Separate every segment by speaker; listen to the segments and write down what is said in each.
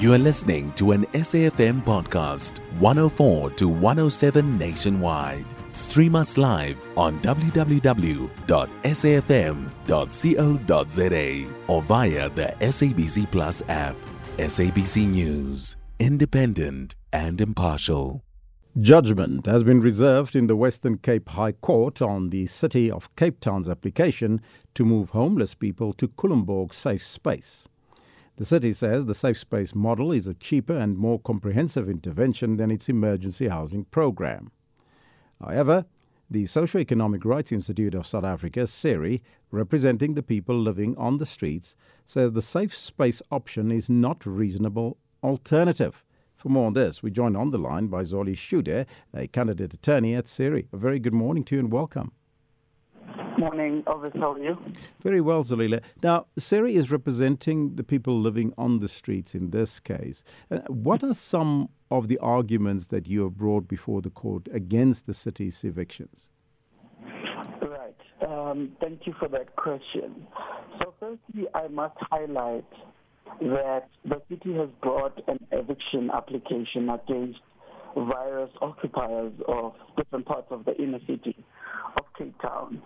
Speaker 1: You are listening to an SAFM podcast, 104 to 107 nationwide. Stream us live on www.safm.co.za or via the SABC Plus app. SABC News, independent and impartial.
Speaker 2: Judgment has been reserved in the Western Cape High Court on the City of Cape Town's application to move homeless people to Culemborg Safe Space. The city says the Safe Space model is a cheaper and more comprehensive intervention than its emergency housing program. However, the Socio-Economic Rights Institute of South Africa, SERI, representing the people living on the streets, says the safe space option is not a reasonable alternative. For more on this, we joined on the line by Zoli Shude, a candidate attorney at SERI. A very good morning to you and welcome.
Speaker 3: Morning, Elvis. How are you?
Speaker 2: Very well, Zolile. Now, SERI is representing the people living on the streets in this case. Uh, what are some of the arguments that you have brought before the court against the city's evictions?
Speaker 3: Right. Um, thank you for that question. So, firstly, I must highlight that the city has brought an eviction application against various occupiers of different parts of the inner city of Cape Town.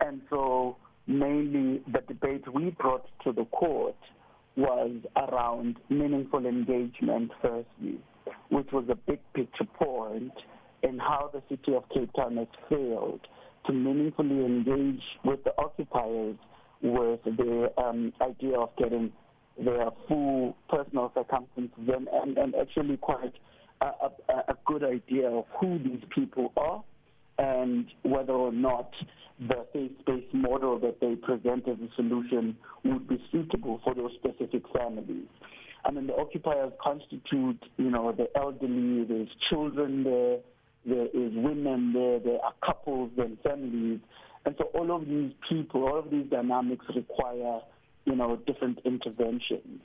Speaker 3: And so, mainly, the debate we brought to the court was around meaningful engagement, firstly, which was a big picture point in how the city of Cape Town has failed to meaningfully engage with the occupiers with the um, idea of getting their full personal circumstances and, and, and actually quite a, a, a good idea of who these people are and whether or not the safe space model that they present as a solution would be suitable for those specific families. I mean, the occupiers constitute, you know, the elderly, there's children there, there is women there, there are couples and families. And so all of these people, all of these dynamics require, you know, different interventions.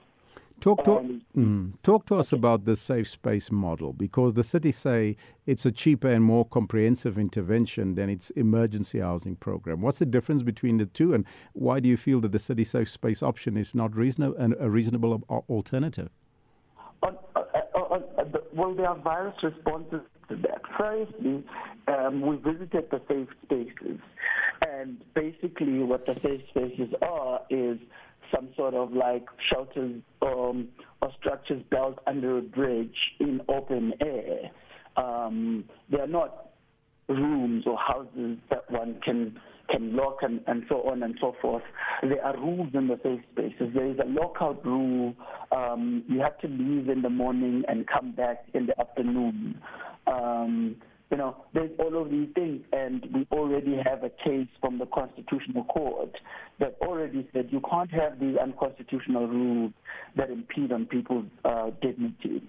Speaker 2: Talk to, mm, talk to us about the safe space model because the city say it's a cheaper and more comprehensive intervention than its emergency housing program. What's the difference between the two, and why do you feel that the city safe space option is not reasonable and a reasonable alternative?
Speaker 3: On, uh, uh, on, uh, well, there are various responses to that. Firstly, um, we visited the safe spaces, and basically, what the safe spaces are is some sort of like shelters um, or structures built under a bridge in open air. Um, they are not rooms or houses that one can can lock and, and so on and so forth. There are rules in the safe spaces. There is a lockout rule. Um, you have to leave in the morning and come back in the afternoon. Um, you know, there's all of these things, and we already have a case from the Constitutional Court that already said you can't have these unconstitutional rules that impede on people's uh, dignity.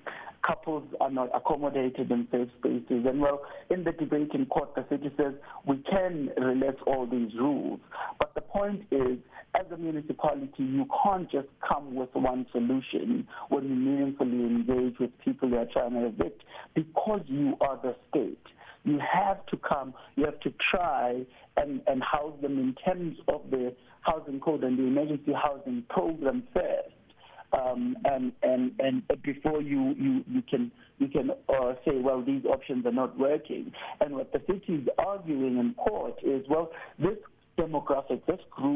Speaker 3: Couples are not accommodated in safe spaces, and well, in the debate in court, the city says we can relax all these rules, but the point is as a municipality, you can't just come with one solution when you meaningfully engage with people who are trying to evict because you are the state. You have to come, you have to try and, and house them in terms of the housing code and the emergency housing program first. Um, and, and, and before you, you, you can, you can uh, say, well, these options are not working. And what the city is arguing in court is, well, this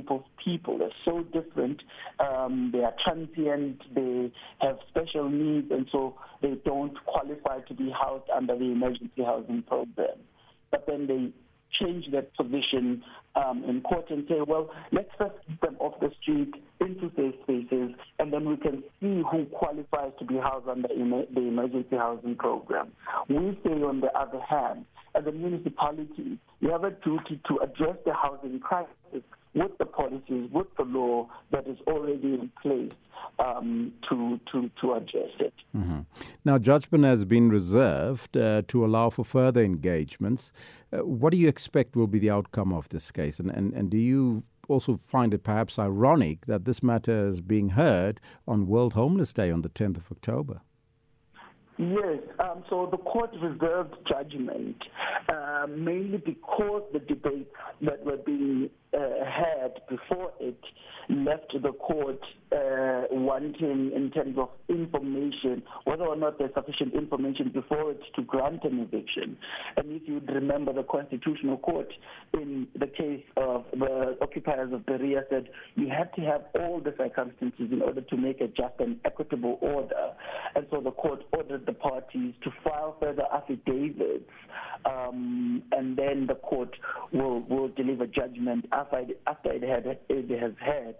Speaker 3: group of people They're so different. Um, they are transient, they have special needs, and so they don't qualify to be housed under the emergency housing program. But then they change that position um, in court and say, well, let's first keep them off the street into safe spaces, and then we can see who qualifies to be housed under the emergency housing program. We say, on the other hand, as a municipality, you have a duty to address the housing crisis with the policies, with the law that is already in place um, to, to, to address it.
Speaker 2: Mm-hmm. Now, judgment has been reserved uh, to allow for further engagements. Uh, what do you expect will be the outcome of this case? And, and, and do you also find it perhaps ironic that this matter is being heard on World Homeless Day on the 10th of October?
Speaker 3: Yes, um, so the court reserved judgment uh, mainly because the debates that were being uh, had before it left the court uh, wanting in terms of information, whether or not there's sufficient information before it to grant an eviction. And if you remember, the Constitutional Court in the case of the occupiers of Berea said you had to have all the circumstances in order to make a just and equitable order. And so the court ordered the parties to file further affidavits, um, and then the court will, will deliver judgment after it, after it, had, it has had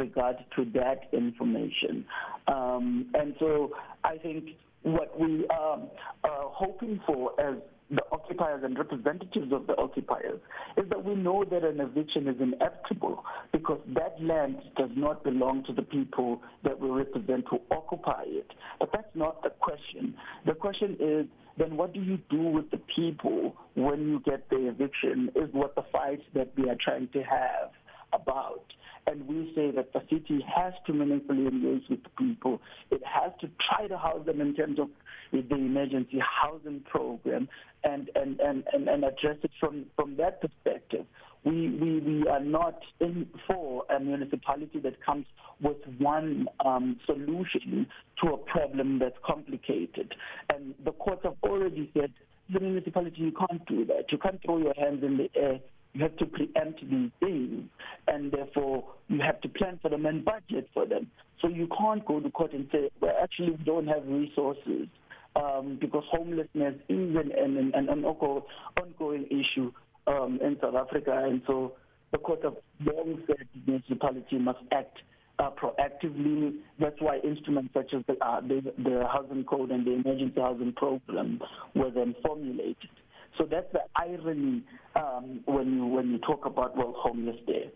Speaker 3: regard to that information. Um, and so I think what we are uh, hoping for as the occupiers and representatives of the occupiers is that we know that an eviction is inevitable because that land does not belong to the people that we represent who occupy it. But that's not the question. The question is then what do you do with the people when you get the eviction is what the fight that we are trying to have about. And we say that the city has to meaningfully engage with people. It has to try to house them in terms of the emergency housing program and, and, and, and, and address it from, from that perspective. We, we, we are not in for a municipality that comes with one um, solution to a problem that's complicated. And the courts have already said the municipality, you can't do that. You can't throw your hands in the air you have to preempt these things, and therefore you have to plan for them and budget for them. So you can't go to court and say, well, actually, we don't have resources. Um, because homelessness is an, an, an, an ongoing issue um, in South Africa, and so the court of long said the municipality must act uh, proactively. That's why instruments such as the, uh, the, the housing code and the emergency housing program were then formulated. So that's the irony um, when you when you talk about World Homeless Day.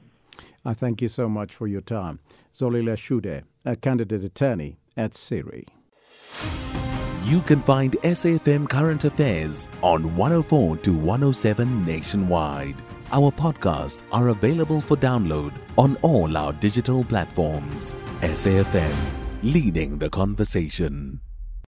Speaker 2: I thank you so much for your time, Zolile Shude, a candidate attorney at SERI.
Speaker 1: You can find SAFM Current Affairs on 104 to 107 nationwide. Our podcasts are available for download on all our digital platforms. SAFM, leading the conversation.